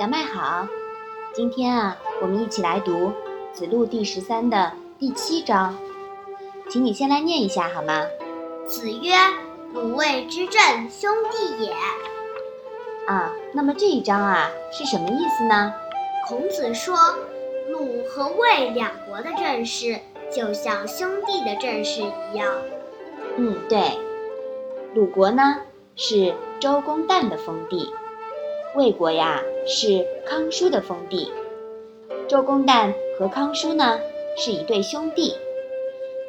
小麦好，今天啊，我们一起来读《子路》第十三的第七章，请你先来念一下好吗？子曰：“鲁卫之政，兄弟也。”啊，那么这一章啊是什么意思呢？孔子说，鲁和卫两国的政事就像兄弟的政事一样。嗯，对，鲁国呢是周公旦的封地。魏国呀是康叔的封地，周公旦和康叔呢是一对兄弟。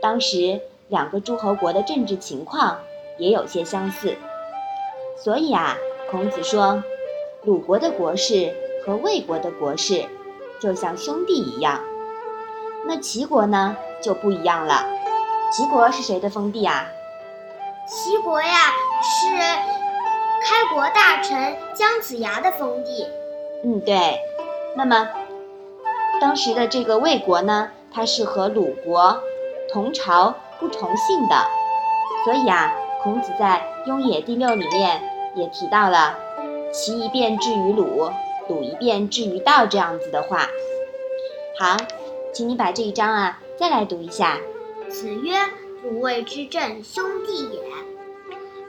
当时两个诸侯国的政治情况也有些相似，所以啊，孔子说，鲁国的国事和魏国的国事就像兄弟一样。那齐国呢就不一样了，齐国是谁的封地啊？齐国呀是。开国大臣姜子牙的封地，嗯，对。那么，当时的这个魏国呢，它是和鲁国同朝不同姓的，所以啊，孔子在《雍也》第六里面也提到了“齐一变至于鲁，鲁一变至于道”这样子的话。好，请你把这一章啊再来读一下。子曰：“鲁卫之政，兄弟也。”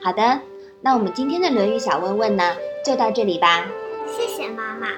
好的。那我们今天的《论语》小问问呢，就到这里吧。谢谢妈妈。